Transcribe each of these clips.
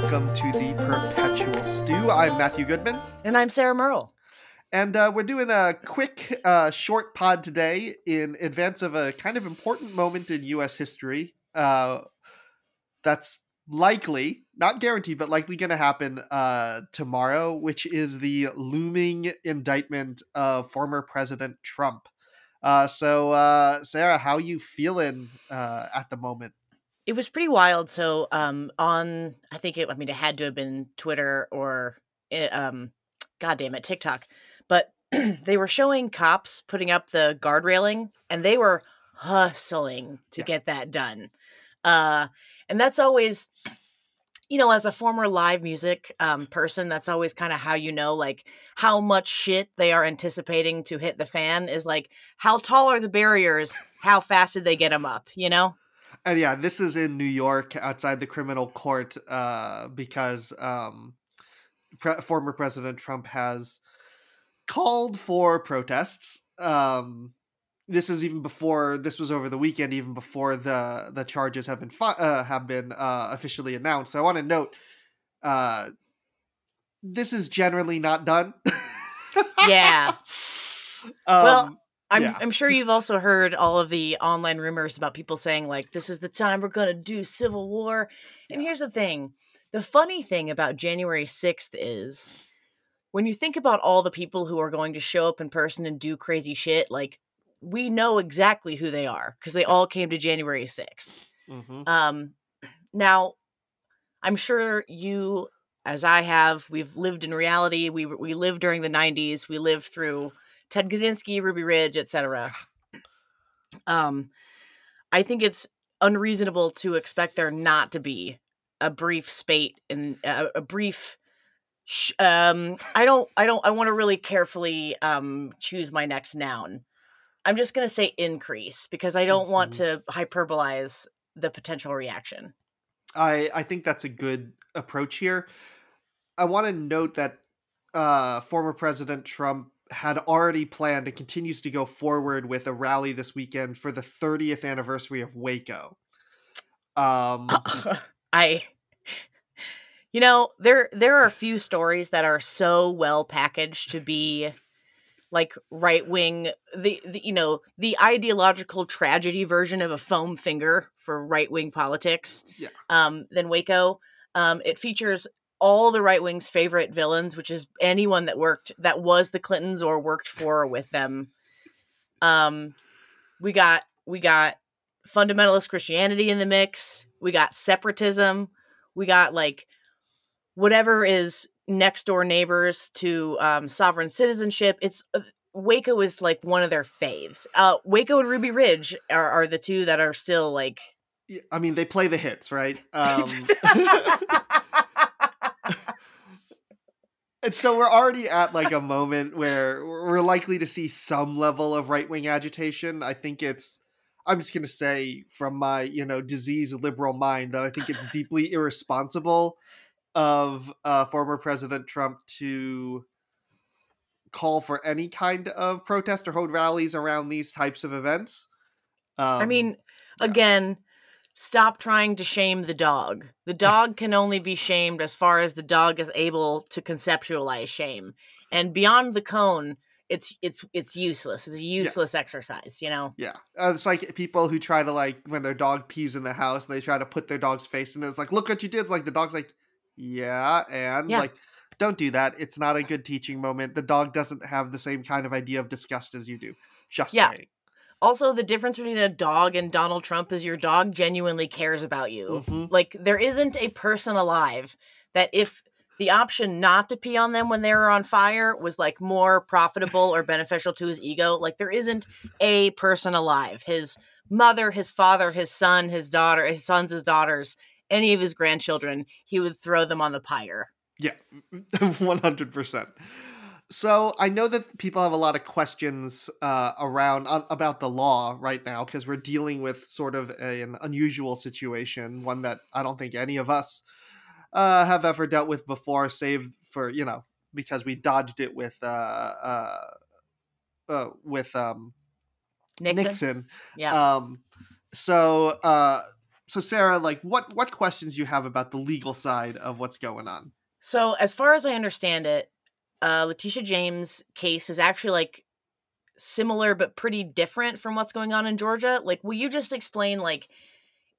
welcome to the Perpetual Stew. I'm Matthew Goodman. And I'm Sarah Merle. And uh, we're doing a quick, uh, short pod today in advance of a kind of important moment in U.S. history. Uh, that's likely, not guaranteed, but likely going to happen uh, tomorrow, which is the looming indictment of former President Trump. Uh, so, uh, Sarah, how you feeling uh, at the moment? It was pretty wild. So, um, on I think it. I mean, it had to have been Twitter or, eh, um, God damn it, TikTok. But they were showing cops putting up the guard railing, and they were hustling to Yeah. get that done. Uh, and that's always you know as a former live music um, person that's always kind of how you know like how much shit they are anticipating to hit the fan is like how tall are the barriers how fast did they get them up you know And yeah, this is in New York outside the criminal court uh, because um, pre- former President Trump has called for protests. Um, this is even before this was over the weekend, even before the the charges have been fi- uh, have been uh, officially announced. So I want to note, uh, this is generally not done. Yeah. Um, Well, I'm, Yeah. I'm sure you've also heard all of the online rumors about people saying like this is the time we're going to do civil war and here's the thing the funny thing about january 6th is when you think about all the people who are going to show up in person and do crazy shit like we know exactly who they are because they all came to january 6th mhm. um, now, I'm sure you, as I have, we've lived in reality. We we lived during the '90s. We lived through Ted Kaczynski, Ruby Ridge, etc. Um, I think it's unreasonable to expect there not to be a brief spate and uh, a brief. Sh- um, I don't. I don't. I want to really carefully um choose my next noun. I'm just gonna say increase because I don't want to hyperbolize the potential reaction. I I think that's a good approach here. I want to note that uh, former President Trump had already planned and continues to go forward with a rally this weekend for the 30th anniversary of Waco. Um, I you know, there there are a few stories that are so well packaged to be like right wing the, the you know, the ideological tragedy version of a foam finger for right wing politics. Yeah. Um than Waco. Um it features all the right wing's favorite villains, which is anyone that worked that was the Clintons or worked for or with them. Um we got we got fundamentalist Christianity in the mix. We got separatism. We got like whatever is next door neighbors to um, sovereign citizenship. It's uh, Waco is like one of their faves. Uh, Waco and Ruby Ridge are, are the two that are still like. I mean, they play the hits, right? Um, and so we're already at like a moment where we're likely to see some level of right wing agitation. I think it's. I'm just gonna say from my you know diseased liberal mind that I think it's deeply irresponsible of uh, former President Trump to call for any kind of protest or hold rallies around these types of events. Um, I mean, yeah. Stop trying to shame the dog. The dog can only be shamed as far as the dog is able to conceptualize shame, and beyond the cone, it's it's it's useless. It's a useless exercise. You know. Yeah, uh, it's like people who try to like when their dog pees in the house, they try to put their dog's face in it. It's like, look what you did. Like the dog's like, yeah, and Yeah. like, don't do that. It's not a good teaching moment. The dog doesn't have the same kind of idea of disgust as you do. Just Yeah. saying. Also, the difference between a dog and Donald Trump is your dog genuinely cares about you. Mhm. Like, there isn't a person alive that if the option not to pee on them when they were on fire was like more profitable or beneficial to his ego, like, there isn't a person alive. His mother, his father, his son, his daughter, his sons, his daughters, any of his grandchildren, he would throw them on the pyre. Yeah, one hundred percent. So I know that people have a lot of questions uh, around uh, about the law right now because we're dealing with sort of a, an unusual situation, one that I don't think any of us uh, have ever dealt with before, save for you know because we dodged it with uh, uh, uh, with um, Nixon. Nixon. Yeah. Um, so uh, so Sarah, like, what what questions you have about the legal side of what's going on? So, as far as I understand it, uh, Letitia James' case is actually like similar but pretty different from what's going on in Georgia. Like, will you just explain, like,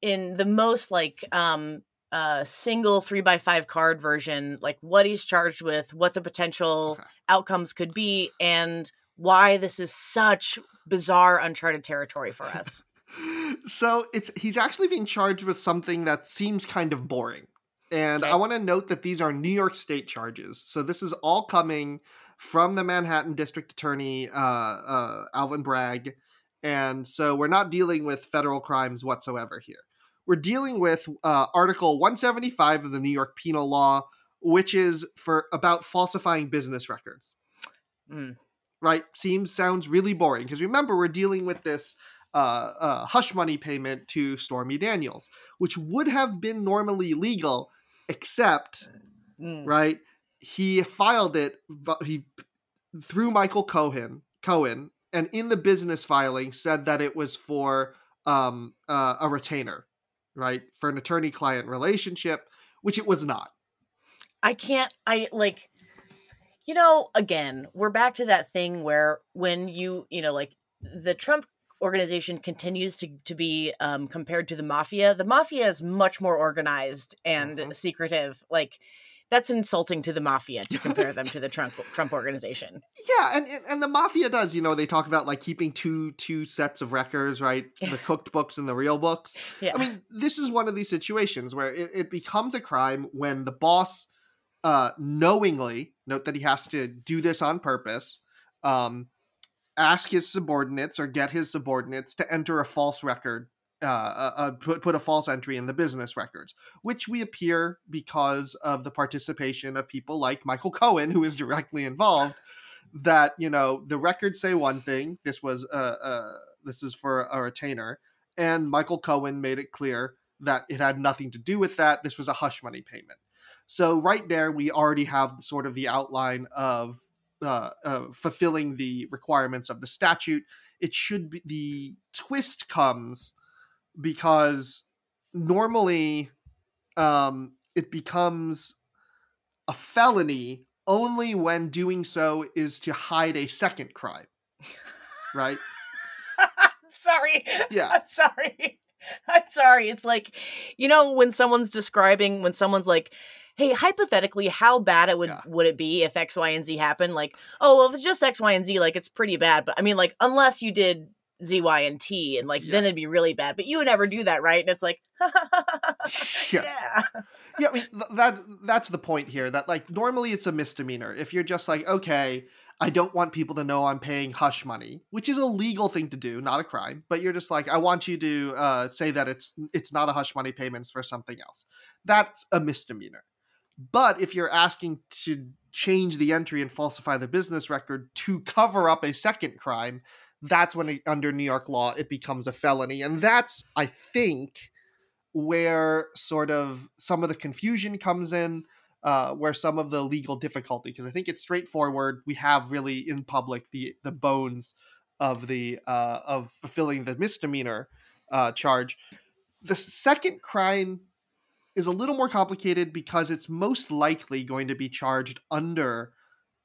in the most like um uh single three by five card version, like what he's charged with, what the potential Okay. outcomes could be, and why this is such bizarre, uncharted territory for us? so it's he's actually being charged with something that seems kind of boring. And Okay. I want to note that these are New York State charges. So this is all coming from the Manhattan District Attorney uh, uh, Alvin Bragg, and so we're not dealing with federal crimes whatsoever here. We're dealing with uh, Article 175 of the New York Penal Law, which is for about falsifying business records Mm. right? Seems sounds really boring because remember we're dealing with this uh, uh, hush money payment to Stormy Daniels, which would have been normally legal, except Mm. right he filed it, but he through Michael Cohen Cohen, and in the business filing said that it was for um, uh, a retainer, right, for an attorney-client relationship, which it was not. I can't I like you know, again, we're back to that thing where when you, you know, like the Trump organization continues to to be um compared to the mafia. The mafia is much more organized and Mhm. secretive. Like that's insulting to the mafia to compare them to the Trump Trump organization. Yeah, and, and and the mafia does. You know, they talk about like keeping two two sets of records, right? The cooked books and the real books. Yeah. I mean, this is one of these situations where it, it becomes a crime when the boss, uh, knowingly note that he has to do this on purpose, um, ask his subordinates or get his subordinates to enter a false record. Uh, uh, uh, put put a false entry in the business records, which we appear because of the participation of people like Michael Cohen, who is directly involved. That you know the records say one thing. This was uh, uh this is for a retainer, and Michael Cohen made it clear that it had nothing to do with that. This was a hush money payment. So right there, we already have sort of the outline of uh, uh, fulfilling the requirements of the statute. It should be the twist comes because normally um, it becomes a felony only when doing so is to hide a second crime, right? sorry. Yeah. I'm sorry. I'm sorry. It's like, you know, when someone's describing, when someone's like, "Hey, hypothetically, how bad it would Yeah. would it be if X, Y, and Z happened?" Like, oh, well, if it's just X, Y, and Z, like it's pretty bad. But I mean, like, unless you did Z, Y, and T, and like Yeah. then it'd be really bad. But you would never do that, right? And it's like, Yeah. yeah, yeah, I mean that that's the point here. That like normally it's a misdemeanor. If you're just like, okay, I don't want people to know I'm paying hush money, which is a legal thing to do, not a crime. But you're just like, I want you to uh, say that it's it's not a hush money payments for something else. That's a misdemeanor. But if you're asking to change the entry and falsify the business record to cover up a second crime, that's when it, under New York law it becomes a felony, and that's I think where sort of some of the confusion comes in, uh, where some of the legal difficulty, because I think it's straightforward. We have really in public the the bones of the uh, of fulfilling the misdemeanor uh, charge. The second crime is a little more complicated because it's most likely going to be charged under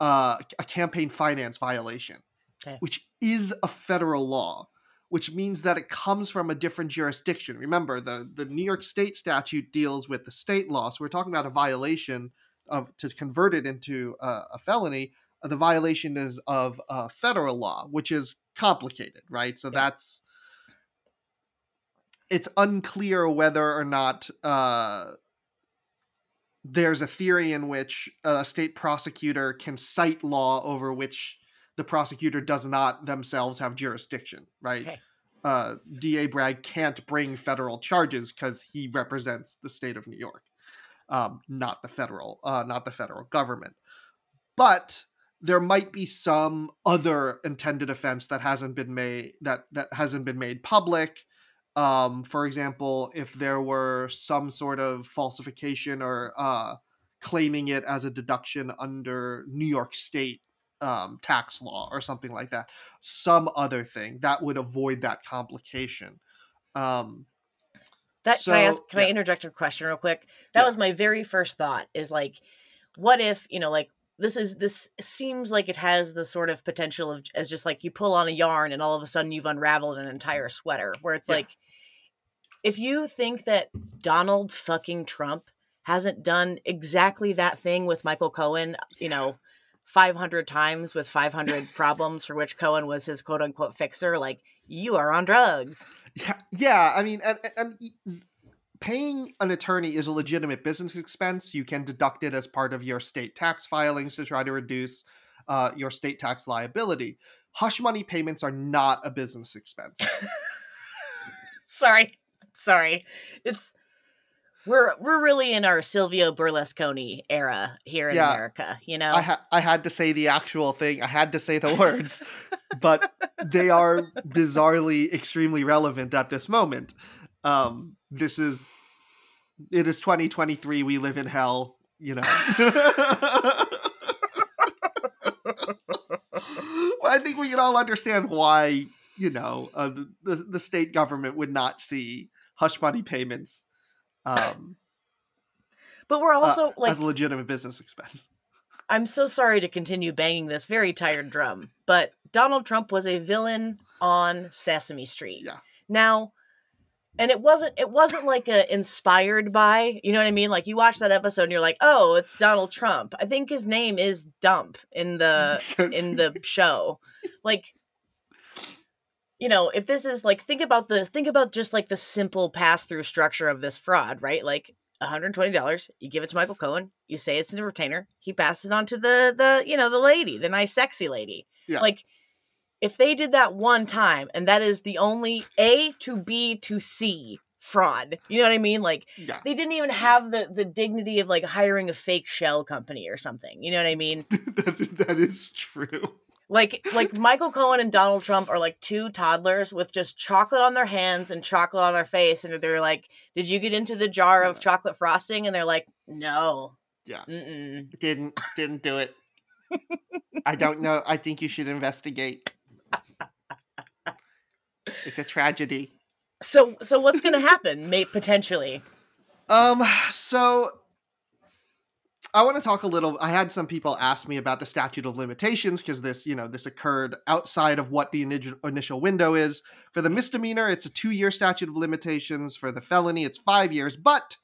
uh, a campaign finance violation, Okay. which is a federal law which means that it comes from a different jurisdiction. Remember, the, the New York State statute deals with the state law, so we're talking about a violation of to convert it into a, a felony. uh, The violation is of uh, federal law, which is complicated, right? So Yeah. that's it's unclear whether or not uh, there's a theory in which a state prosecutor can cite law over which the prosecutor does not themselves have jurisdiction, right? Okay. Uh, DA Bragg can't bring federal charges because he represents the state of New York, um, not the federal, uh, not the federal government. But there might be some other intended offense that hasn't been made that that hasn't been made public. Um, for example, if there were some sort of falsification or uh, claiming it as a deduction under New York State um, tax law or something like that, some other thing that would avoid that complication. Um, That So, can I ask? Can I interject a question real quick? That Yeah. was my very first thought. Is like, what if you know, like this is this seems like it has the sort of potential of as just like you pull on a yarn and all of a sudden you've unraveled an entire sweater. Where it's Yeah. like, if you think that Donald fucking Trump hasn't done exactly that thing with Michael Cohen, you know. 500 times with 500 problems for which Cohen was his quote unquote fixer, like you are on drugs. Yeah, yeah. I mean, and, and paying an attorney is a legitimate business expense. You can deduct it as part of your state tax filings to try to reduce uh, your state tax liability. Hush money payments are not a business expense. sorry sorry it's we're we're really in our silvio berlusconi era here in Yeah. america you know I ha- I had to say the actual thing. I had to say the words, but they are bizarrely extremely relevant at this moment. Um, this is it is 2023. We live in hell. You know. I think we can all understand why you know uh, the, the state government would not see hush money payments um, but we're also uh, like as a legitimate business expense. i'm so sorry to continue banging this very tired drum but donald trump was a villain on sesame street Yeah. now and it wasn't it wasn't like a inspired by you know what i mean like you watch that episode and you're like oh it's donald trump i think his name is dump in the in the show. Like you know, if this is like think about the think about just like the simple pass-through structure of this fraud, right? Like $120, you give it to Michael Cohen, you say it's a retainer, he passes on to the the you know, the lady, the nice sexy lady. Yeah. Like if they did that one time and that is the only A to B to C fraud. You know what I mean? Like yeah. they didn't even have the the dignity of like hiring a fake shell company or something. You know what I mean? that, is, that is true. Like like Michael Cohen and Donald Trump are like two toddlers with just chocolate on their hands and chocolate on their face, and they're like, "Did you get into the jar of chocolate frosting?" And they're like, "No." Yeah. Mm-mm. Didn't didn't do it. I don't know. I think you should investigate. It's a tragedy. So so what's gonna happen? mate? potentially. Um. So I want to talk a little. I had some people ask me about the statute of limitations because this, you know, this occurred outside of what the initial initial window is. For the misdemeanor, it's a two-year statute of limitations. For the felony, it's five years. But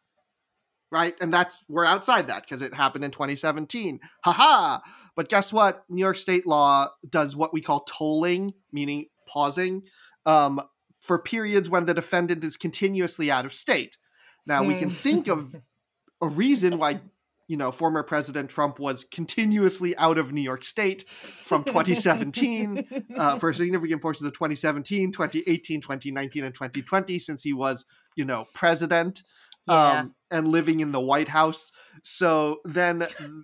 right, and that's we're outside that because it happened in 2017. Haha. But guess what? New York State law does what we call tolling, meaning pausing, um, for periods when the defendant is continuously out of state. Now we can Hmm. think of a reason why you know former president trump was continuously out of new york state from 2017 uh, for significant portions of 2017 2018 2019 and 2020 since he was you know president Yeah. um, and living in the white house so then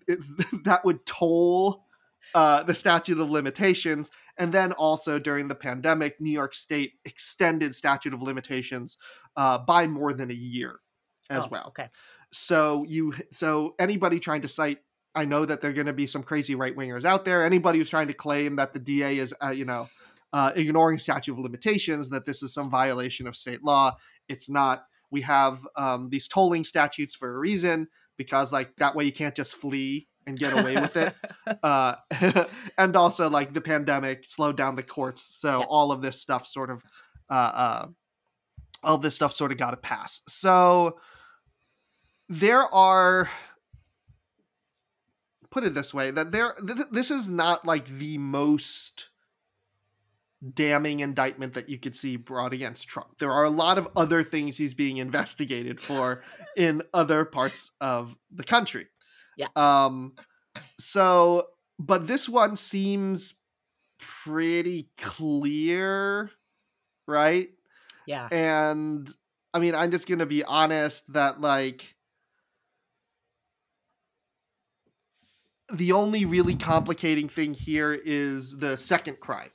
it, that would toll uh, the statute of limitations and then also during the pandemic new york state extended statute of limitations uh, by more than a year as Oh, well. Okay. so you so anybody trying to cite i know that there are going to be some crazy right wingers out there. Anybody who's trying to claim that the da is uh, you know uh, ignoring statute of limitations that this is some violation of state law it's not. We have um, these tolling statutes for a reason because like that way you can't just flee and get away with it uh, and also like the pandemic slowed down the courts so Yeah. all of this stuff sort of uh, uh, all this stuff sort of got a pass so there are put it this way that there th- this is not like the most damning indictment that you could see brought against Trump. There are a lot of other things he's being investigated for in other parts of the country. Yeah. Um so but this one seems pretty clear, right? yeah. And I mean, I'm just going to be honest that like the only really complicating thing here is the second crime.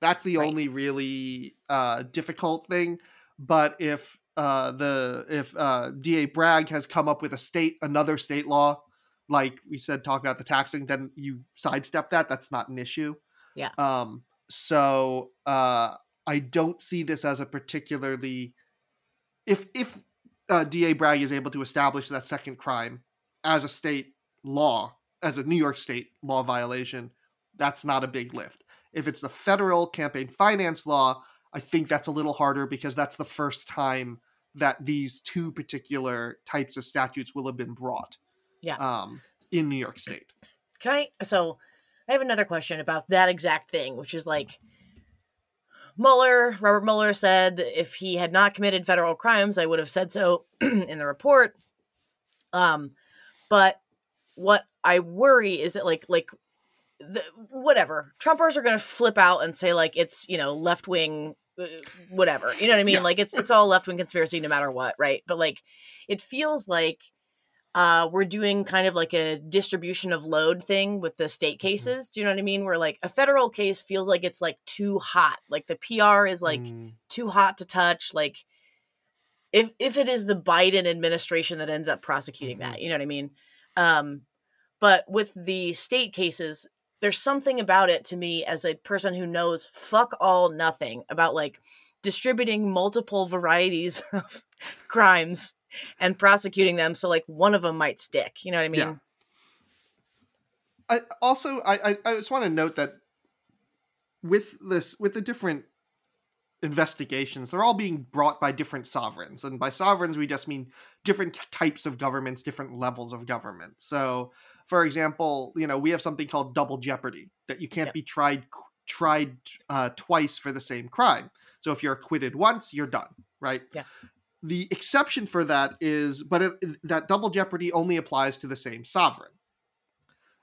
That's the Right. only really uh, difficult thing. But if uh, the if uh, DA Bragg has come up with a state another state law, like we said, talk about the taxing, then you sidestep that. That's not an issue. Yeah. Um. So uh, I don't see this as a particularly if if uh, DA Bragg is able to establish that second crime as a state law, as a New York state law violation, that's not a big lift. If it's the federal campaign finance law, I think that's a little harder because that's the first time that these two particular types of statutes will have been brought. Yeah. Um, in New York State. Can I? So, I have another question about that exact thing, which is like Mueller, Robert Mueller said if he had not committed federal crimes, I would have said so in the report. Um, but what I worry is that like like the, whatever Trumpers are going to flip out and say like it's you know left wing uh, whatever you know what I mean Yeah. like it's it's all left wing conspiracy no matter what right but like it feels like uh we're doing kind of like a distribution of load thing with the state cases. Do you know what I mean? Where like a federal case feels like it's like too hot. Like the PR is like Mm, too hot to touch. Like if if it is the biden administration that ends up prosecuting Mhm. that you know what i mean? Um but with the state cases there's something about it to me as a person who knows fuck all nothing about like distributing multiple varieties of crimes and prosecuting them so like one of them might stick you know what i mean Yeah. I also I I, just want to note that with this with the different investigations, they're all being brought by different sovereigns, and by sovereigns we just mean different types of governments, different levels of government. So, for example, you know we have something called double jeopardy that you can't Yep. be tried tried uh, twice for the same crime. So if you're acquitted once, you're done, right? Yeah. The exception for that is, but it, that double jeopardy only applies to the same sovereign.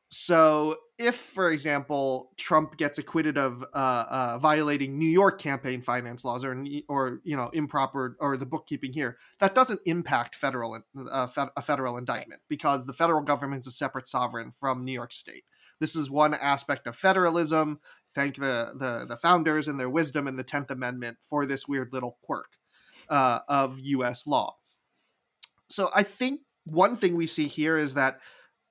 So, if, for example, Trump gets acquitted of uh, uh, violating New York campaign finance laws or, or you know improper or the bookkeeping here, that doesn't impact federal uh, a federal indictment because the federal government is a separate sovereign from New York State. This is one aspect of federalism. Thank the the, the founders and their wisdom in the Tenth Amendment for this weird little quirk uh, of U.S. law. So I think one thing we see here is that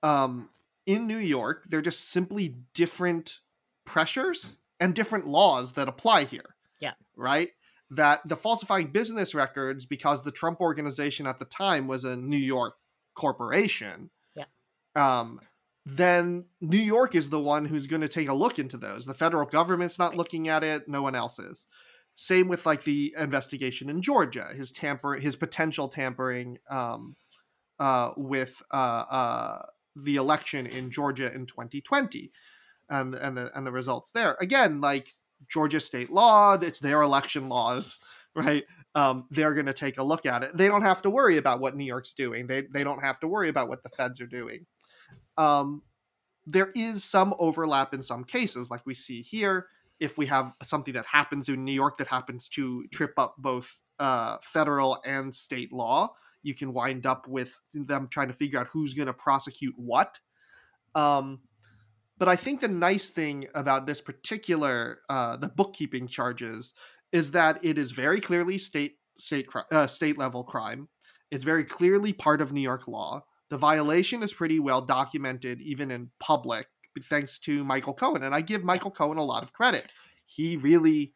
um, in New York, they're just simply different pressures and different laws that apply here. Yeah. Right? That the falsifying business records, because the Trump organization at the time was a New York corporation. Yeah. Um, then New York is the one who's going to take a look into those. The federal government's not looking at it, no one else is. Same with like the investigation in Georgia, his tamper, his potential tampering um, uh, with uh, uh, the election in Georgia in 2020, and and the and the results there. Again, like Georgia state law, it's their election laws, right? Um, they're going to take a look at it. They don't have to worry about what New York's doing. They they don't have to worry about what the feds are doing. Um, there is some overlap in some cases, like we see here. If we have something that happens in New York that happens to trip up both uh, federal and state law, you can wind up with them trying to figure out who's going to prosecute what. Um, but I think the nice thing about this particular uh, the bookkeeping charges is that it is very clearly state state uh, state level crime. It's very clearly part of New York law. The violation is pretty well documented, even in public, thanks to Michael Cohen. And I give Michael Cohen a lot of credit. He really,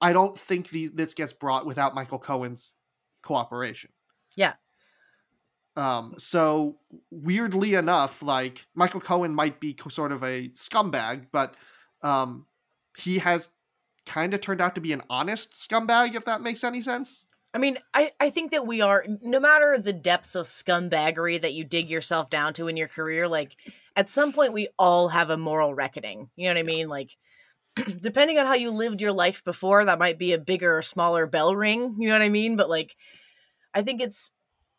I don't think the, this gets brought without Michael Cohen's cooperation. Yeah. Um, so weirdly enough, like Michael Cohen might be sort of a scumbag, but um, he has kind of turned out to be an honest scumbag, if that makes any sense. I mean, I, I think that we are, no matter the depths of scumbaggery that you dig yourself down to in your career, like at some point we all have a moral reckoning. You know what I mean? Like, depending on how you lived your life before, that might be a bigger or smaller bell ring. You know what I mean? But like, I think it's,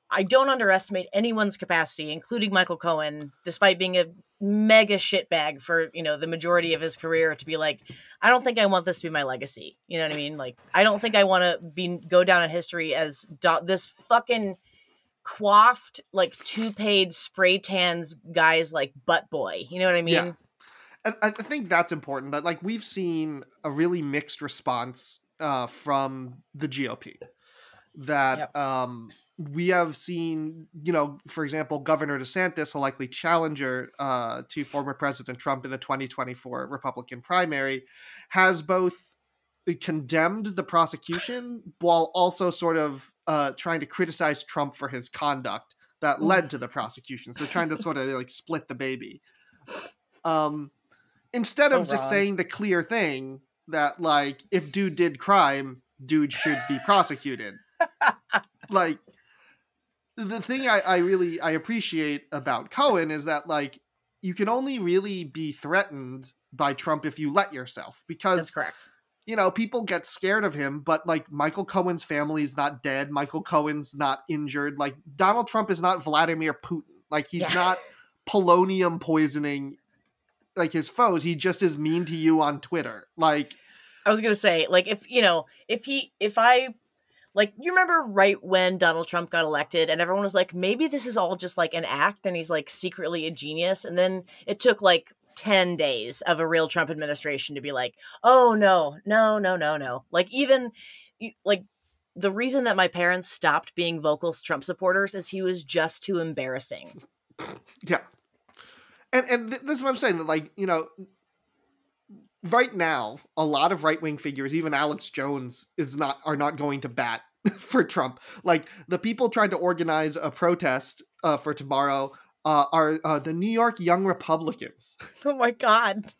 I don't underestimate anyone's capacity, including Michael Cohen, despite being a mega shitbag for, you know, the majority of his career to be like, I don't think I want this to be my legacy. You know what I mean? Like, I don't think I want to be go down in history as do- this fucking coiffed, like two-paid spray tans guy's like butt boy. You know what I mean? Yeah. I I think that's important. That like we've seen a really mixed response uh, from the GOP. That Yep. um, we have seen, you know, for example, Governor DeSantis, a likely challenger uh, to former President Trump in the 2024 Republican primary, has both condemned the prosecution while also sort of uh, trying to criticize Trump for his conduct that led to the prosecution. So trying to sort of like split the baby. Um, instead of Oh, just saying the clear thing that like if dude did crime, dude should be prosecuted. like the thing I, I really I appreciate about Cohen is that like you can only really be threatened by Trump if you let yourself because That's correct. You know, people get scared of him, but like Michael Cohen's family is not dead. Michael Cohen's not injured. Like Donald Trump is not Vladimir Putin. Like he's Yeah. not polonium poisoning like his foes. He just is mean to you on Twitter. Like I was gonna say, like, if you know, if he, if I, like, you remember right when Donald Trump got elected, and everyone was like, maybe this is all just like an act, and he's like secretly a genius, and then it took like ten days of a real Trump administration to be like, oh no, no, no, no, no, like even, like. The reason that my parents stopped being vocal Trump supporters is he was just too embarrassing. Yeah. And and th- this is what I'm saying that like, you know, right now, a lot of right-wing figures, even Alex Jones is not are not going to bat for Trump. Like the people trying to organize a protest uh, for tomorrow uh, are uh, the New York Young Republicans, Oh my god.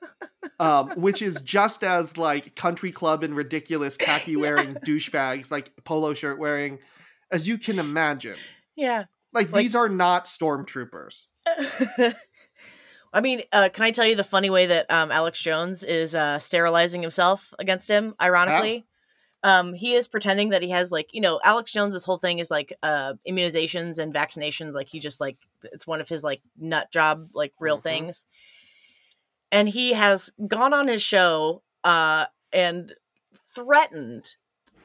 um, which is just as like country club and ridiculous khaki wearing douchebags, like polo shirt wearing, as you can imagine. yeah. Like, Like- these are not stormtroopers. I mean, uh, can I tell you the funny way that um, Alex Jones is uh, sterilizing himself against him? Ironically, um, he is pretending that he has like you know Alex Jones. This whole thing is like uh, immunizations and vaccinations. Like he just like it's one of his like nut job like real Mhm. things. And he has gone on his show uh, and threatened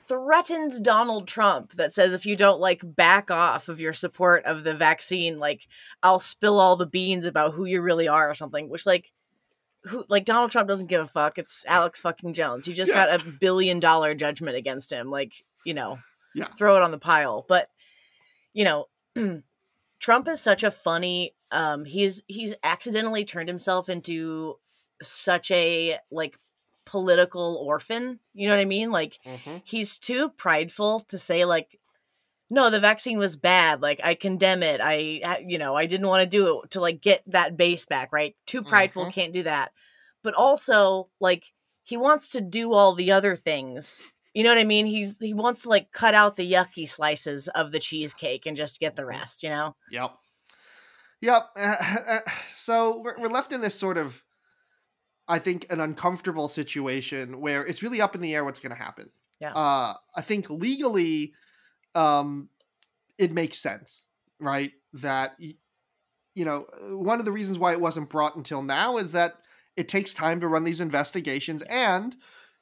threatened Donald Trump that says if you don't like back off of your support of the vaccine, like I'll spill all the beans about who you really are or something. Which like who like Donald Trump doesn't give a fuck. It's Alex fucking Jones. He just Yeah. got a billion dollar judgment against him. Like, you know, Yeah. throw it on the pile. But you know, Trump is such a funny um he's he's accidentally turned himself into such a like political orphan. You know what I mean? Like he's too prideful to say like no the vaccine was bad like i condemn it i you know i didn't want to do it to like get that base back right too prideful Mhm. can't do that but also like he wants to do all the other things you know what i mean he's he wants to like cut out the yucky slices of the cheesecake and just get the rest you know Yep. Yep. so we're, we're left in this sort of, I think, an uncomfortable situation where it's really up in the air what's going to happen. Yeah. Uh, I think legally, um, it makes sense, right? That, you know, one of the reasons why it wasn't brought until now is that it takes time to run these investigations and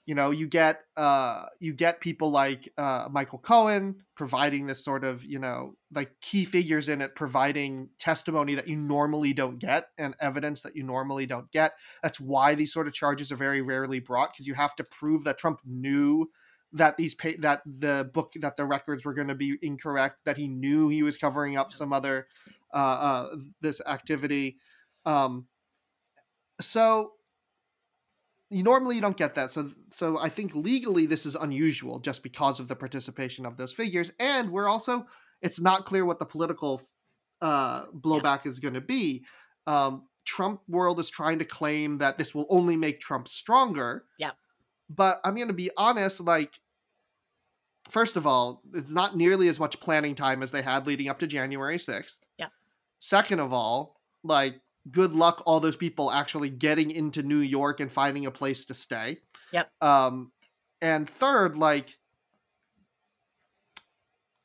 you know you get uh you get people like uh michael cohen providing this sort of you know like key figures in it providing testimony that you normally don't get and evidence that you normally don't get that's why these sort of charges are very rarely brought because you have to prove that trump knew that these pa- that the book that the records were going to be incorrect that he knew he was covering up some other uh, uh this activity um so you normally you don't get that so so i think legally this is unusual just because of the participation of those figures and we're also it's not clear what the political uh blowback is going to be. Um trump world is trying to claim that this will only make trump stronger. Yeah. But i'm going to be honest like first of all it's not nearly as much planning time as they had leading up to january 6th Yeah. second of all like good luck all those people actually getting into New York and finding a place to stay. Yep. Um and third like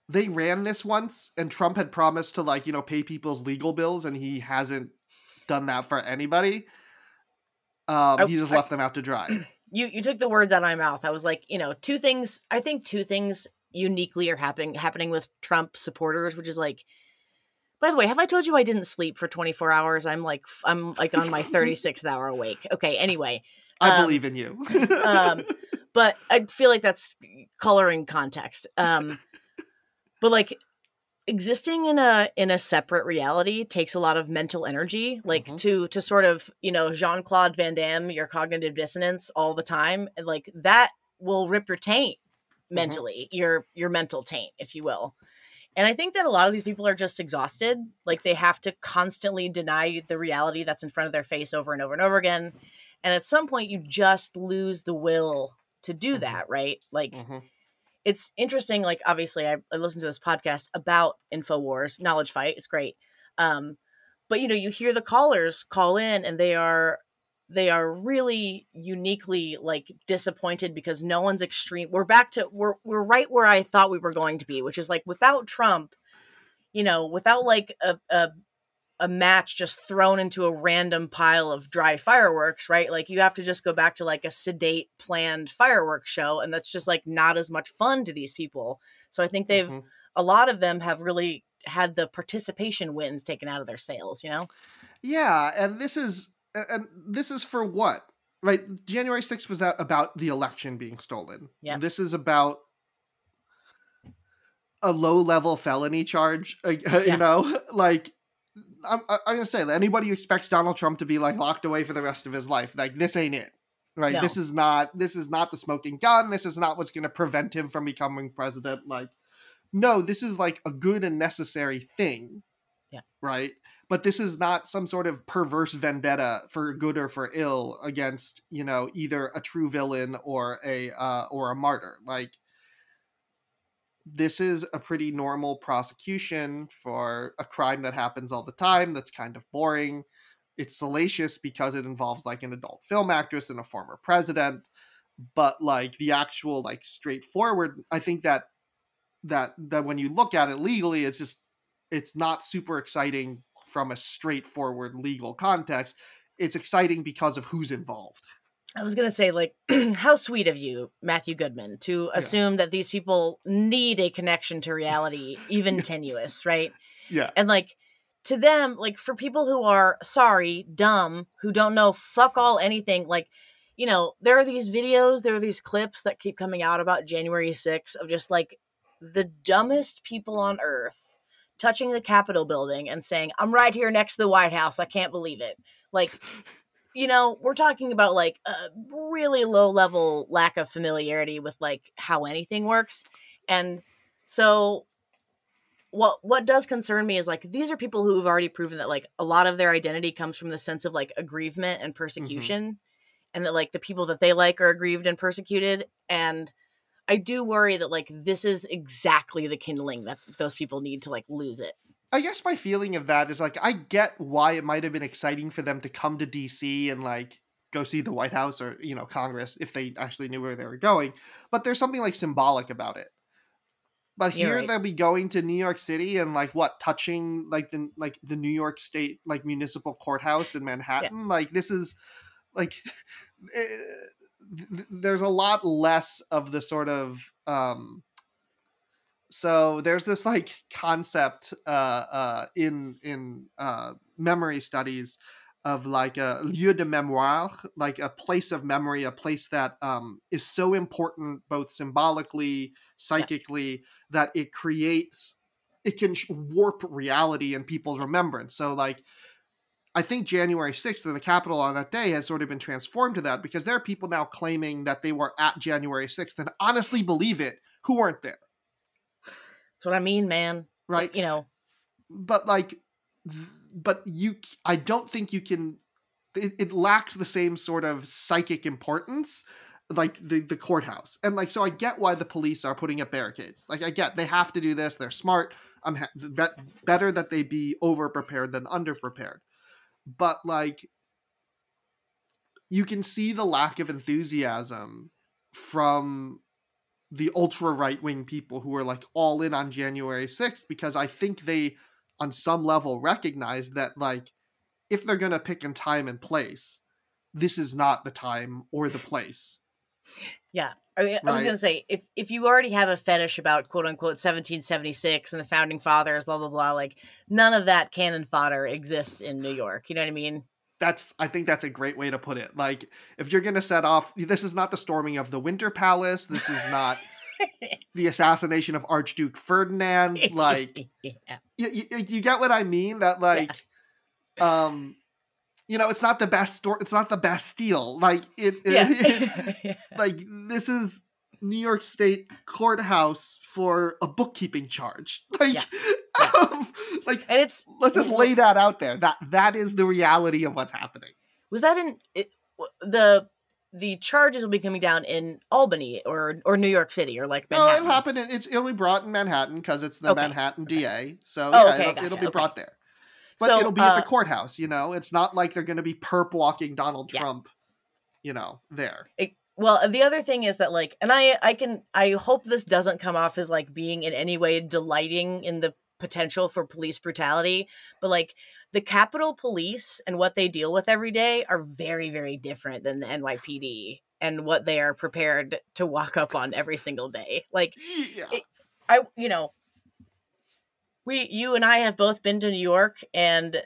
they ran this once and Trump had promised to like, you know, pay people's legal bills and he hasn't done that for anybody. Um I- he just I- left them out to dry. you you took the words out of my mouth. I was like, you know, two things. I think two things uniquely are happening happening with Trump supporters, which is like. By the way, have I told you I didn't sleep for 24 hours? I'm like I'm like on my 36th hour awake. Okay, anyway, I Um, believe in you. um, but I feel like that's coloring context. Um, but like existing in a in a separate reality takes a lot of mental energy, like Mhm. to to sort of you know Jean Claude Van Damme, your cognitive dissonance all the time, and like that will rip your taint. mentally, your your mental taint, if you will. And I think that a lot of these people are just exhausted. Like they have to constantly deny the reality that's in front of their face over and over and over again. And at some point, you just lose the will to do Mhm. that, right? Like Mhm. It's interesting. Like obviously, I, I listened to this podcast about Infowars, Knowledge Fight. It's great. Um, but you know, you hear the callers call in, and they are they are really uniquely like disappointed because no one's extreme. We're back to we're we're right where I thought we were going to be, which is like without Trump, you know, without like a a a match just thrown into a random pile of dry fireworks, right? Like you have to just go back to like a sedate planned fireworks show and that's just like not as much fun to these people. So I think they've Mhm. a lot of them have really had the participation wins taken out of their sails, you know? Yeah, and this is and this is for what? Right? January 6th was that about the election being stolen. Yeah. This is about a low-level felony charge, uh, Yeah. you know? Like I'm I'm going to say that anybody who expects Donald Trump to be like locked away for the rest of his life, like this ain't it. Right? No. This is not this is not the smoking gun. This is not what's going to prevent him from becoming president like no, this is like a good and necessary thing. Yeah. Right? But this is not some sort of perverse vendetta for good or for ill against, you know, either a true villain or a uh or a martyr. Like this is a pretty normal prosecution for a crime that happens all the time that's kind of boring. It's salacious because it involves like an adult film actress and a former president, but like the actual like straightforward, I think that that that when you look at it legally, it's just it's not super exciting from a straightforward legal context. It's exciting because of who's involved. I was gonna say, like, how sweet of you, Matthew Goodman, to Yeah. assume that these people need a connection to reality, even tenuous, right? Yeah. And like to them, like for people who are sorry, dumb, who don't know fuck all anything, like, you know, there are these videos, there are these clips that keep coming out about January 6th of just like the dumbest people on earth touching the Capitol building and saying, I'm right here next to the White House. I can't believe it. Like, you know, we're talking about like a really low level lack of familiarity with like how anything works. And so what what does concern me is like these are people who have already proven that like a lot of their identity comes from the sense of like aggrievement and mm-hmm. persecution and that like the people that they like are aggrieved and persecuted and I do worry that like this is exactly the kindling that those people need to like lose it. I guess my feeling of that is like I get why it might have been exciting for them to come to DC and like go see the White House or you know Congress if they actually knew where they were going, but there's something like symbolic about it. But You're here right. they'll be going to New York City and like what touching like the like the New York State like municipal courthouse in Manhattan. Like this is like eh, th- there's a lot less of the sort of um so there's this like concept uh uh in in uh memory studies of like a lieu de mémoire like a place of memory a place that um is so important both symbolically psychically that it creates it can warp reality and people's remembrance. So like I think January 6th and the Capitol on that day has sort of been transformed to that because there are people now claiming that they were at January 6th and honestly believe it. Who weren't there, That's what I mean, man. right? You know, But like, but you, I don't think you can, it, it lacks the same sort of psychic importance like the, the courthouse. And like, so I get why the police are putting up barricades. Like, I get they have to do this, they're smart. I'm ha- better that they be over prepared than under prepared. But like, you can see the lack of enthusiasm from the ultra right wing people who are like all in on January 6th because I think they, on some level, recognize that like if they're going to pick in time and place, this is not the time or the place. Yeah. I, mean, I was going to say, if, if you already have a fetish about quote unquote 1776 and the founding fathers, blah, blah, blah, like none of that cannon fodder exists in New York. You know what I mean? That's I think that's a great way to put it. Like if you're going to set off this is not the storming of the Winter Palace, this is not the assassination of Archduke Ferdinand like yeah. you, you, you get what I mean? That like, um, you know, it's not the best store. It's not the Bastille. Like it. Yeah. like this is New York State courthouse for a bookkeeping charge. Like, Yeah. like and it's let's just lay that out there. That that is the reality of what's happening. was that in it, the the charges will be coming down in Albany or or New York City or like No, it'll happen. In, it's it'll be brought in Manhattan because it's the Okay. Manhattan DA. So Oh, yeah, okay, it'll, gotcha, it'll be okay. brought there. But So, it'll be at the uh, courthouse. You know, it's not like they're going to be perp walking Donald Yeah. Trump. You know, there. it- well the other thing is that like and i i can i hope this doesn't come off as like being in any way delighting in the potential for police brutality but like the capitol police and what they deal with every day are very very different than the nypd and what they are prepared to walk up on every single day like Yeah. It- i you know we you and i have both been to new york and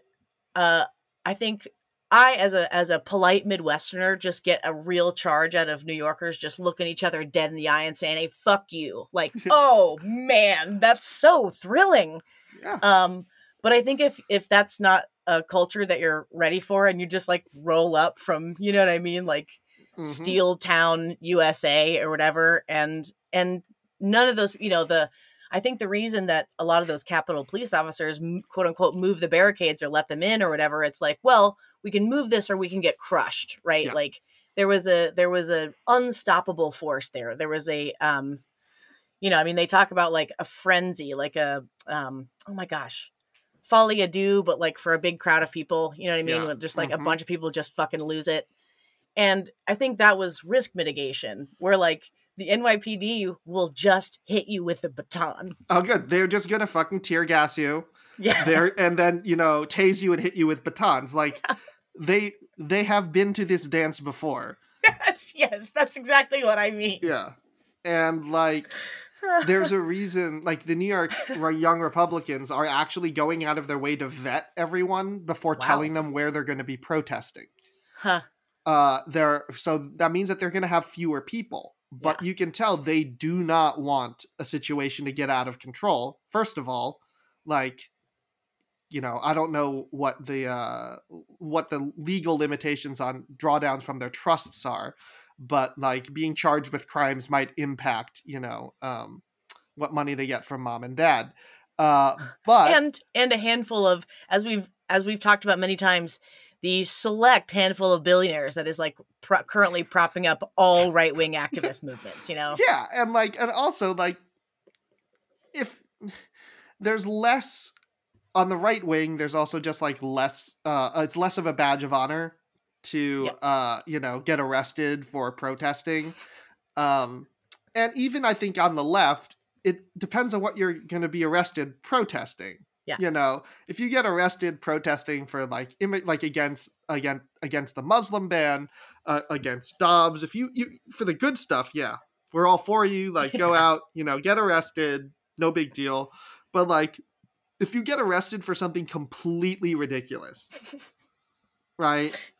uh i think i as a as a polite midwesterner just get a real charge out of new yorkers just looking each other dead in the eye and saying hey fuck you like oh man that's so thrilling yeah. um but i think if if that's not a culture that you're ready for and you just like roll up from you know what i mean like Mhm. Steel Town, USA, or whatever, and and none of those, you know, the I think the reason that a lot of those Capitol police officers, quote unquote, move the barricades or let them in or whatever, it's like, well, we can move this or we can get crushed, right? Yeah. Like there was a there was a unstoppable force there. There was a um, you know, I mean, they talk about like a frenzy, like a um, oh my gosh. folie à deux, but like for a big crowd of people, you know what I mean? Yeah. Just like a Mhm. bunch of people just fucking lose it. And I think that was risk mitigation, where like the NYPD will just hit you with a baton. Oh, good. They're just gonna fucking tear gas you. Yeah. There and then you know tase you and hit you with batons. Like they they have been to this dance before. yes, yes, that's exactly what I mean. Yeah, and like there's a reason. Like the New York young Republicans are actually going out of their way to vet everyone before Wow. telling them where they're going to be protesting. huh. uh they're so that means that they're going to have fewer people but you can tell they do not want a situation to get out of control first of all like you know i don't know what the uh what the legal limitations on drawdowns from their trusts are but like being charged with crimes might impact you know um what money they get from mom and dad uh but and and a handful of as we've as we've talked about many times the select handful of billionaires that is like pro- currently propping up all right-wing activist movements you know? Yeah and like and also like if there's less on the right wing there's also just like less uh it's less of a badge of honor to Yep. uh you know get arrested for protesting um and even i think on the left it depends on what you're going to be arrested protesting Yeah. you know if you get arrested protesting for like like against against against the muslim ban uh, against dobbs if you you for the good stuff yeah we're all for you like go out you know get arrested no big deal but like if you get arrested for something completely ridiculous right?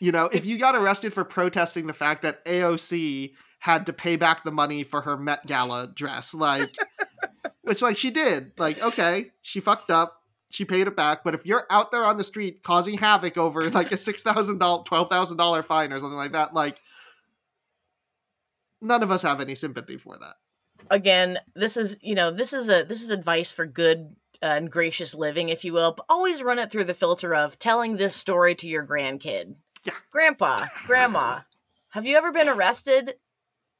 You know if you got arrested for protesting the fact that aoc had to pay back the money for her met gala dress like which like she did like okay she fucked up she paid it back but if you're out there on the street causing havoc over like a $6000 $12000 fine or something like that like none of us have any sympathy for that. Again this is you know this is a this is advice for good and gracious living if you will but always run it through the filter of telling this story to your grandkid. Yeah. grandpa grandma have you ever been arrested?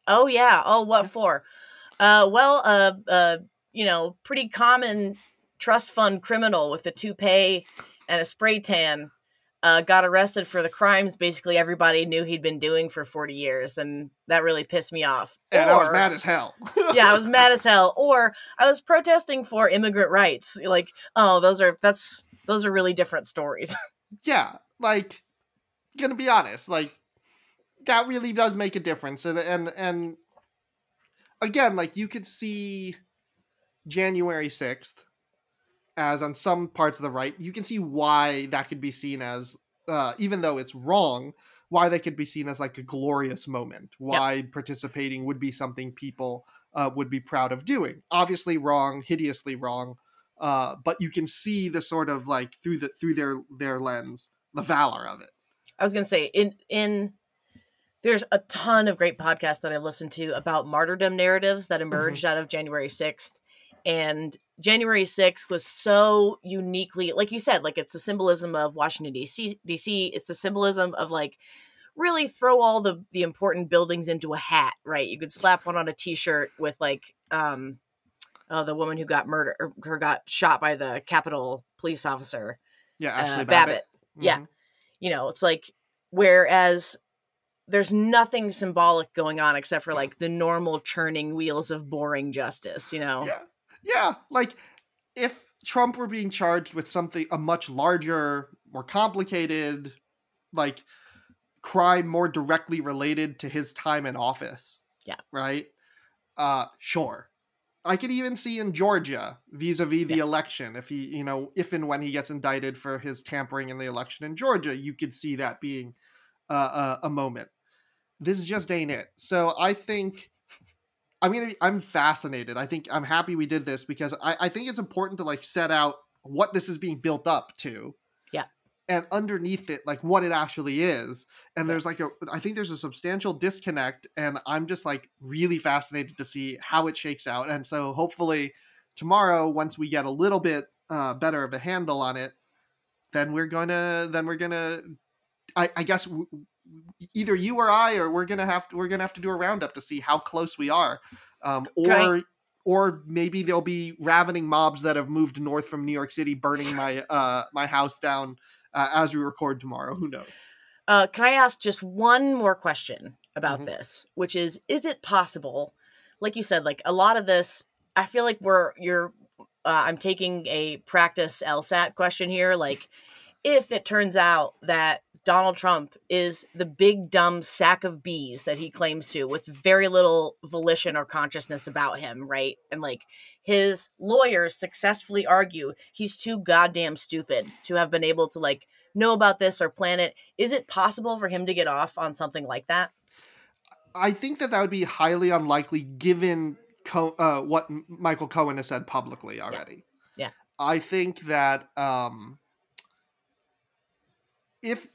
Oh yeah. Oh what for? Uh well uh uh you know pretty common trust fund criminal with a toupee and a spray tan uh, got arrested for the crimes basically everybody knew he'd been doing for 40 years and that really pissed me off and i was mad as hell yeah, I was mad as hell. Or I was protesting for immigrant rights. Like, oh, those are that's those are really different stories. yeah, like gonna be honest, like that really does make a difference, and and and again, like you could see January sixth as on some parts of the right, you can see why that could be seen as, uh, even though it's wrong, why they could be seen as like a glorious moment. Why participating would be something people uh, would be proud of doing. Obviously wrong, hideously wrong, uh, but you can see the sort of like through the through their their lens the valor of it. I was gonna say in in there's a ton of great podcasts that I listened to about martyrdom narratives that Mm-hmm. emerged out of January 6th. And January 6th was so uniquely, like you said, like it's the symbolism of Washington, D.C. DC. It's the symbolism of like really throw all the the important buildings into a hat, right? You could slap one on a t-shirt with like um oh, the woman who got murdered or got shot by the Capitol police officer, Yeah, uh, Babbitt. Babbitt. Yeah. Mhm. You know, it's like whereas there's nothing symbolic going on except for like the normal churning wheels of boring justice, you know? Yeah. Yeah. Like if Trump were being charged with something a much larger, more complicated, like crime more directly related to his time in office. Yeah. Right? Uh sure. I could even see in Georgia vis-a-vis the Yeah. election if he, you know, if and when he gets indicted for his tampering in the election in Georgia, you could see that being uh, a, a moment. This just ain't it. So I think I'm gonna. Be, I'm fascinated. I think I'm happy we did this because I, I think it's important to like set out what this is being built up to. Yeah. And underneath it, like what it actually is. And Yeah. there's like a. I think there's a substantial disconnect, and I'm just like really fascinated to see how it shakes out. And so hopefully tomorrow, once we get a little bit uh, better of a handle on it, then we're gonna. Then we're gonna. I, I guess w- either you or I, or we're gonna have to. We're gonna have to do a roundup to see how close we are um, Can I- or or maybe there'll be ravening mobs that have moved north from New York City, burning my uh, my house down uh, as we record tomorrow. Who knows? Uh, can I ask just one more question about Mhm. this, which is, is it possible, like you said, like a lot of this, I feel like we're you're, uh, I'm taking a practice LSAT question here, like if it turns out that Donald Trump is the big dumb sack of bees that he claims to, with very little volition or consciousness about him, right? And like his lawyers successfully argue he's too goddamn stupid to have been able to like know about this or plan it. Is it possible for him to get off on something like that? I think that that would be highly unlikely given Co- uh, what Michael Cohen has said publicly already. Yeah. I think that um, if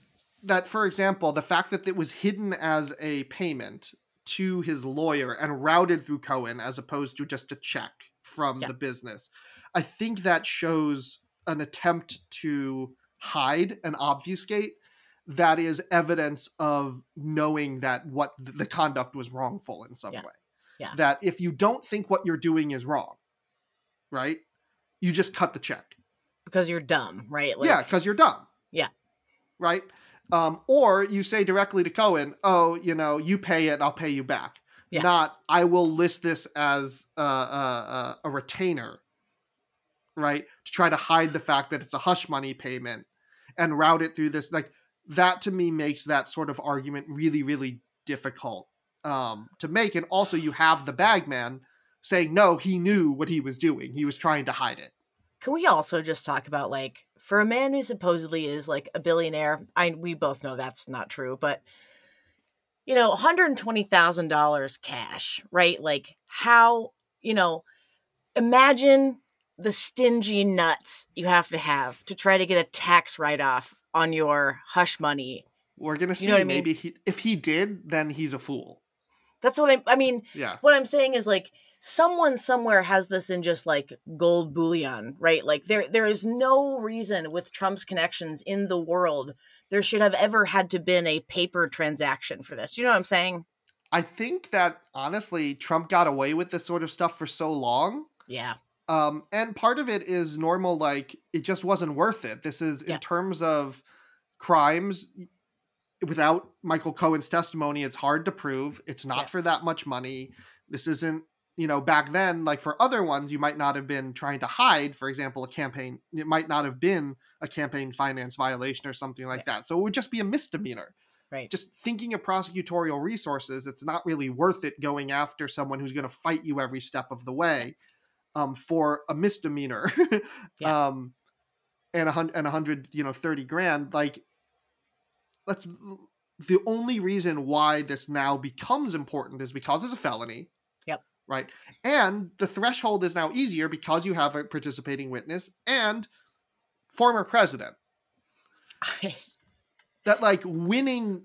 that, for example, the fact that it was hidden as a payment to his lawyer and routed through Cohen as opposed to just a check from Yeah. the business, I think that shows an attempt to hide and obfuscate that is evidence of knowing that what the conduct was wrongful in some Yeah. way. Yeah. That if you don't think what you're doing is wrong, right? You just cut the check. Because you're dumb, right? Like, yeah, because you're dumb. Yeah. Right? Um, or you say directly to Cohen, oh, you know, you pay it, I'll pay you back. Yeah. Not, I will list this as a, a, a, a retainer, right? To try to hide the fact that it's a hush money payment and route it through this. Like, that to me makes that sort of argument really, really difficult um, to make. And also, you have the bagman saying, no, he knew what he was doing, he was trying to hide it. Can we also just talk about like for a man who supposedly is like a billionaire? I we both know that's not true, but you know, one hundred twenty thousand dollars cash, right? Like how you know? Imagine the stingy nuts you have to have to try to get a tax write off on your hush money. We're gonna see. know what I mean? Maybe he, if he did, then he's a fool. That's what I. I mean, Yeah, what I'm saying is like someone somewhere has this in just like gold bullion, right? Like there there is no reason with Trump's connections in the world there should have ever had to been a paper transaction for this. You know what I'm saying? I think that honestly, Trump got away with this sort of stuff for so long. Yeah. Um, and part of it is normal. Like it just wasn't worth it. This is Yeah. in terms of crimes. Without Michael Cohen's testimony, it's hard to prove. It's not Yeah. for that much money. This isn't. You know, back then, like for other ones, you might not have been trying to hide, for example, a campaign. It might not have been a campaign finance violation or something like that. So it would just be a misdemeanor. Right. just thinking of prosecutorial resources, it's not really worth it going after someone who's going to fight you every step of the way um, for a misdemeanor. Yeah. um, and a hundred and a hundred, you know, thirty grand. Like, let's. The only reason why this now becomes important is because it's a felony. Right, and the threshold is now easier because you have a participating witness and former president that like winning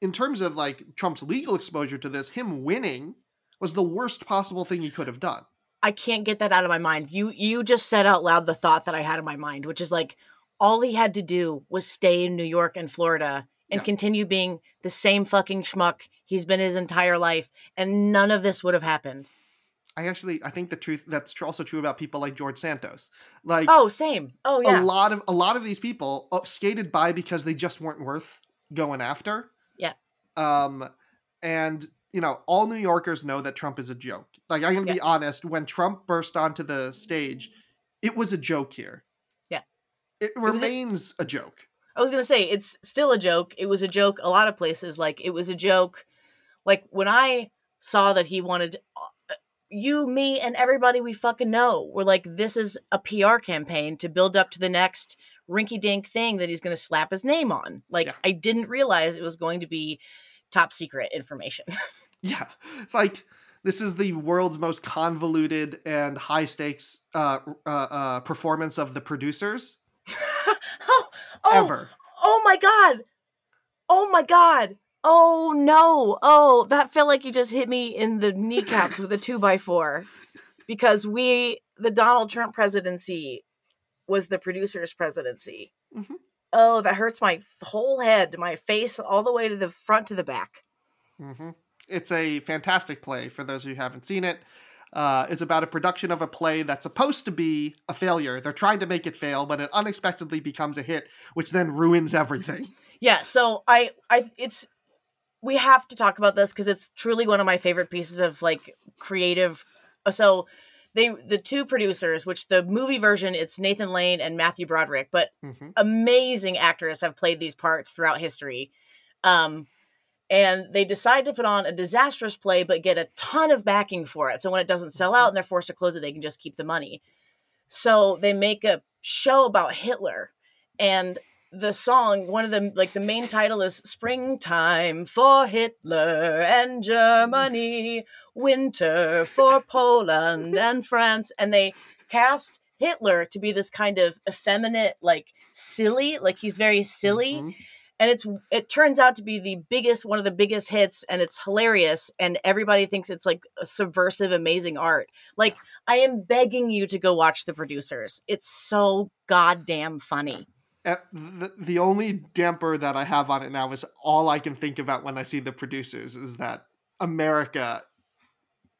in terms of like Trump's legal exposure to this, him winning was the worst possible thing he could have done. I can't get that out of my mind. You you just said out loud the thought that I had in my mind, which is like all he had to do was stay in New York and Florida and Yeah. continue being the same fucking schmuck he's been his entire life, and none of this would have happened. I actually I think the truth that's tr- also true about people like George Santos. Like Oh, same. Oh yeah. a lot of a lot of these people uh, skated by because they just weren't worth going after. Yeah. Um, and you know, all New Yorkers know that Trump is a joke. Like I'm gonna be honest, when Trump burst onto the stage, it was a joke here. Yeah. It a- remains a joke. I was gonna say it's still a joke. It was a joke a lot of places. Like it was a joke. Like when I saw that he wanted uh, you, me, and everybody we fucking know were like, this is a PR campaign to build up to the next rinky dink thing that he's gonna slap his name on. Like Yeah. I didn't realize it was going to be top secret information. Yeah, it's like this is the world's most convoluted and high stakes uh, uh, uh, performance of the producers oh, oh, ever. oh my god. Oh my god. Oh no. Oh, that felt like you just hit me in the kneecaps with a two by four. Because we the Donald Trump presidency was the producer's presidency. Mhm. Oh, that hurts my whole head, my face, all the way to the front to the back. hmm It's a fantastic play for those who haven't seen it. Uh, it's about a production of a play that's supposed to be a failure. They're trying to make it fail, but it unexpectedly becomes a hit, which then ruins everything. Yeah, so I I it's we have to talk about this because it's truly one of my favorite pieces of like creative uh, so they the two producers which the movie version it's Nathan Lane and Matthew Broderick but hmm amazing actors have played these parts throughout history um and they decide to put on a disastrous play but get a ton of backing for it so when it doesn't sell out and they're forced to close it they can just keep the money. So they make a show about hitler and the song one of them like the main title is springtime for hitler and germany winter for poland and france and they cast hitler to be this kind of effeminate like silly like he's very silly. Mhm. and it's it turns out to be the biggest one of the biggest hits and it's hilarious and everybody thinks it's like a subversive amazing art. Like i am begging you to go watch the producers. It's so goddamn funny the, the only damper that I have on it now is all I can think about when I see the producers is that America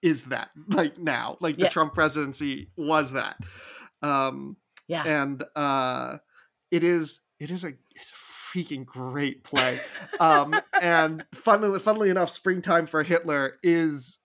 is that like now. Like the Trump presidency was that. Um yeah. and uh it is it is a it's a freaking great play. Um and funnily funnily enough springtime for hitler is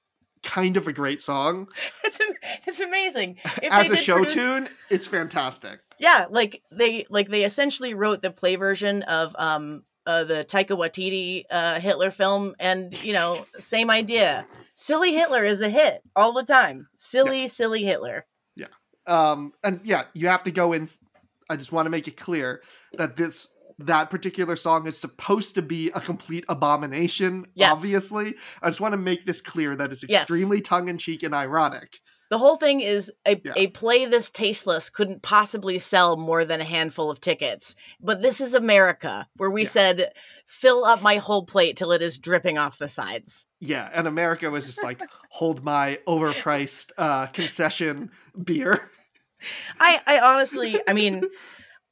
kind of a great song. It's it's amazing. If as a show produce- tune it's fantastic yeah like they like they essentially wrote the play version of um uh, the Taika Waititi uh, Hitler film, and you know, same idea. Silly Hitler is a hit all the time. Silly, silly Hitler. Yeah. Um and yeah you have to go in i just want to make it clear that this that particular song is supposed to be a complete abomination Yes. obviously i just want to make this clear that it's Yes. extremely tongue-in-cheek and ironic The whole thing is a, Yeah. a play this tasteless couldn't possibly sell more than a handful of tickets. But this is America, where we Yeah. said, fill up my whole plate till it is dripping off the sides. yeah and america was just like hold my overpriced uh concession beer I, I honestly, I mean,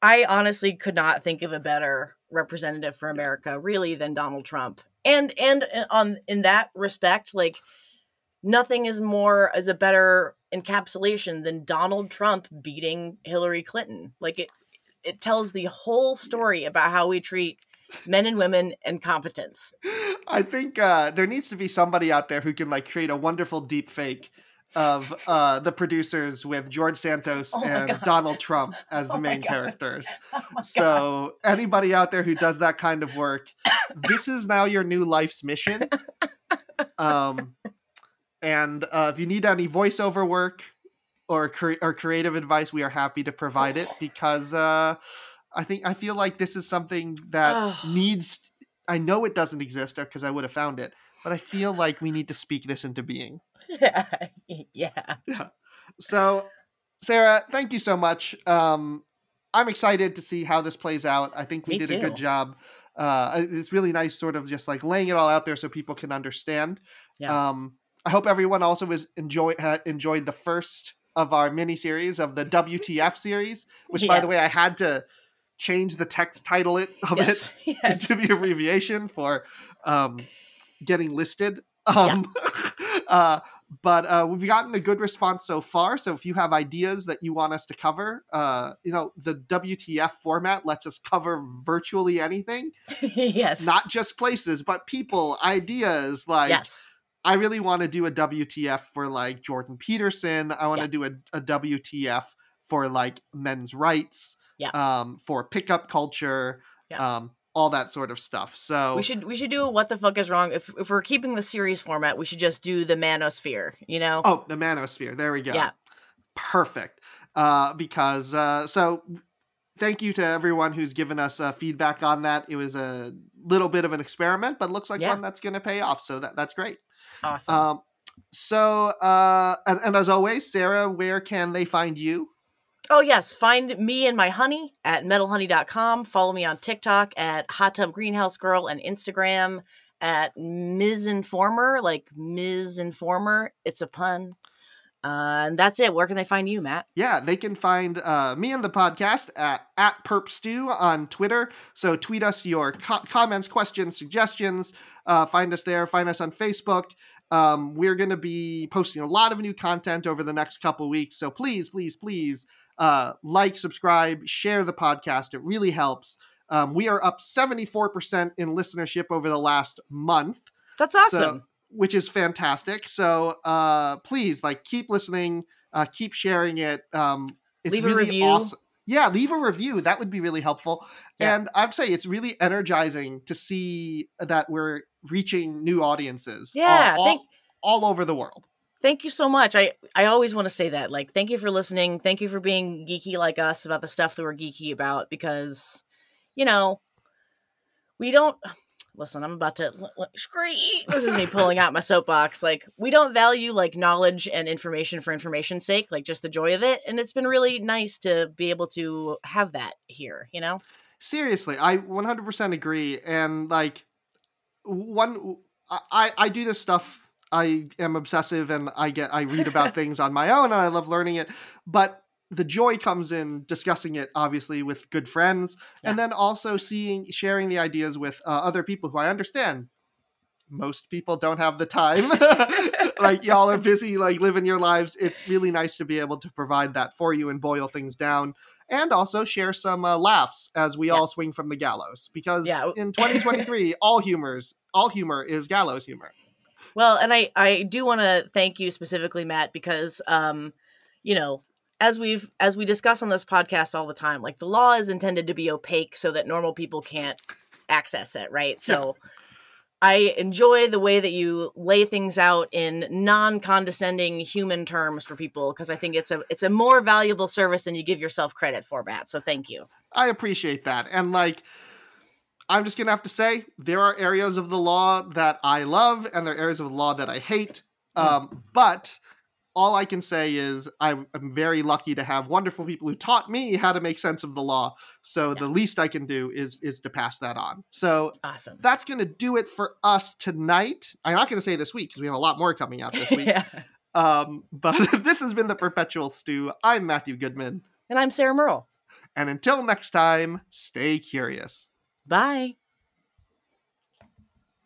I honestly could not think of a better representative for America, really, than Donald Trump. And and uh, on in that respect, like nothing is more as a better encapsulation than Donald Trump beating Hillary Clinton. Like it, it tells the whole story about how we treat men and women and competence. i think uh there needs to be somebody out there who can like create a wonderful deep fake of uh the producers with george santos Oh and donald trump as the Oh main characters Oh. So anybody out there who does that kind of work, this is now your new life's mission. Um, and uh, if you need any voiceover work or cre- or creative advice, we are happy to provide it because uh, I think I feel like this is something that needs. I know it doesn't exist because I would have found it, but I feel like we need to speak this into being. yeah. yeah. So, Sarah, thank you so much. Um, I'm excited to see how this plays out. I think we Me did a good job uh, it's really nice, sort of just like laying it all out there so people can understand. Yeah. Um, I hope everyone also was enjoy ha- enjoyed the first of our mini series of the WTF series, which, by the way, I had to change the text title it of it yes. yes. into the abbreviation for um, getting listed. Um, uh, but uh, we've gotten a good response so far. So if you have ideas that you want us to cover, uh, you know, the WTF format lets us cover virtually anything, yes. not just places, but people, ideas. Like, yes. I really want to do a WTF for like Jordan Peterson. I want to Yeah. do a, a WTF for like men's rights. Yeah. Um, for pickup culture. Yeah. Um, all that sort of stuff. So We should we should do a what the fuck is wrong if if we're keeping the series format. We should just do the manosphere. You know. Oh, the manosphere. There we go. Yeah. Perfect. Uh, because uh, so thank you to everyone who's given us uh, feedback on that. It was a little bit of an experiment, but looks like Yeah. one that's going to pay off. So that that's great. Awesome. Um, so uh, and, and as always, Sarah, where can they find you? Oh, yes. Find me and my honey at metalhoney.com. Follow me on TikTok at Hot Tub Greenhouse Girl and Instagram at Ms. Informer, like Ms. Informer. It's a pun. Uh, and that's it. Where can they find you, Matt? Yeah, they can find uh, me and the podcast at, at on Twitter. So tweet us your co- comments, questions, suggestions. Uh, find us there. Find us on Facebook. Um, we're going to be posting a lot of new content over the next couple weeks. So please, please, please uh, like, subscribe, share the podcast. It really helps. Um, we are up 74% in listenership over the last month That's awesome. So- which is fantastic. So uh, please, like, keep listening, uh, keep sharing it. Um, it's Leave a really review. awesome. Yeah, leave a review. That would be really helpful. Yeah. And I'd say it's really energizing to see that we're reaching new audiences. all- yeah. all, Thank, all over the world. thank you so much. I, I always want to say that. Like, thank you for listening. Thank you for being geeky like us about the stuff that we're geeky about because, you know, we don't. Listen, I'm about to l- l- scream. This is me pulling out my soapbox. Like, we don't value like knowledge and information for information's sake, like just the joy of it. And it's been really nice to be able to have that here, you know? Seriously, I 100% agree. And like, one, I, I do this stuff. I am obsessive and I get, I read about things on my own and I love learning it. But the joy comes in discussing it, obviously, with good friends, and then also seeing, sharing the ideas with uh, other people who I understand. Most people don't have the time. like y'all are busy, like living your lives. It's really nice to be able to provide that for you and boil things down and also share some uh, laughs as we Yeah. all swing from the gallows because Yeah. in 2023 all humors all humor is gallows humor Well, and I I do want to thank you specifically, Matt, because um, you know, as we've as we discuss on this podcast all the time, like the law is intended to be opaque so that normal people can't access it, right? So I enjoy the way that you lay things out in non-condescending human terms for people because I think it's a it's a more valuable service than you give yourself credit for, Matt. So thank you. i appreciate that and like i'm just gonna have to say there are areas of the law that i love and there are areas of the law that i hate um, but all i can say is i'm very lucky to have wonderful people who taught me how to make sense of the law so the least i can do is is to pass that on so Awesome. that's going to do it for us tonight. I'm not going to say this week because we have a lot more coming out this week. yeah. um, but this has been the Perpetual Stew. I'm Matthew Goodman. And I'm Sarah Merle. And until next time, stay curious. Bye.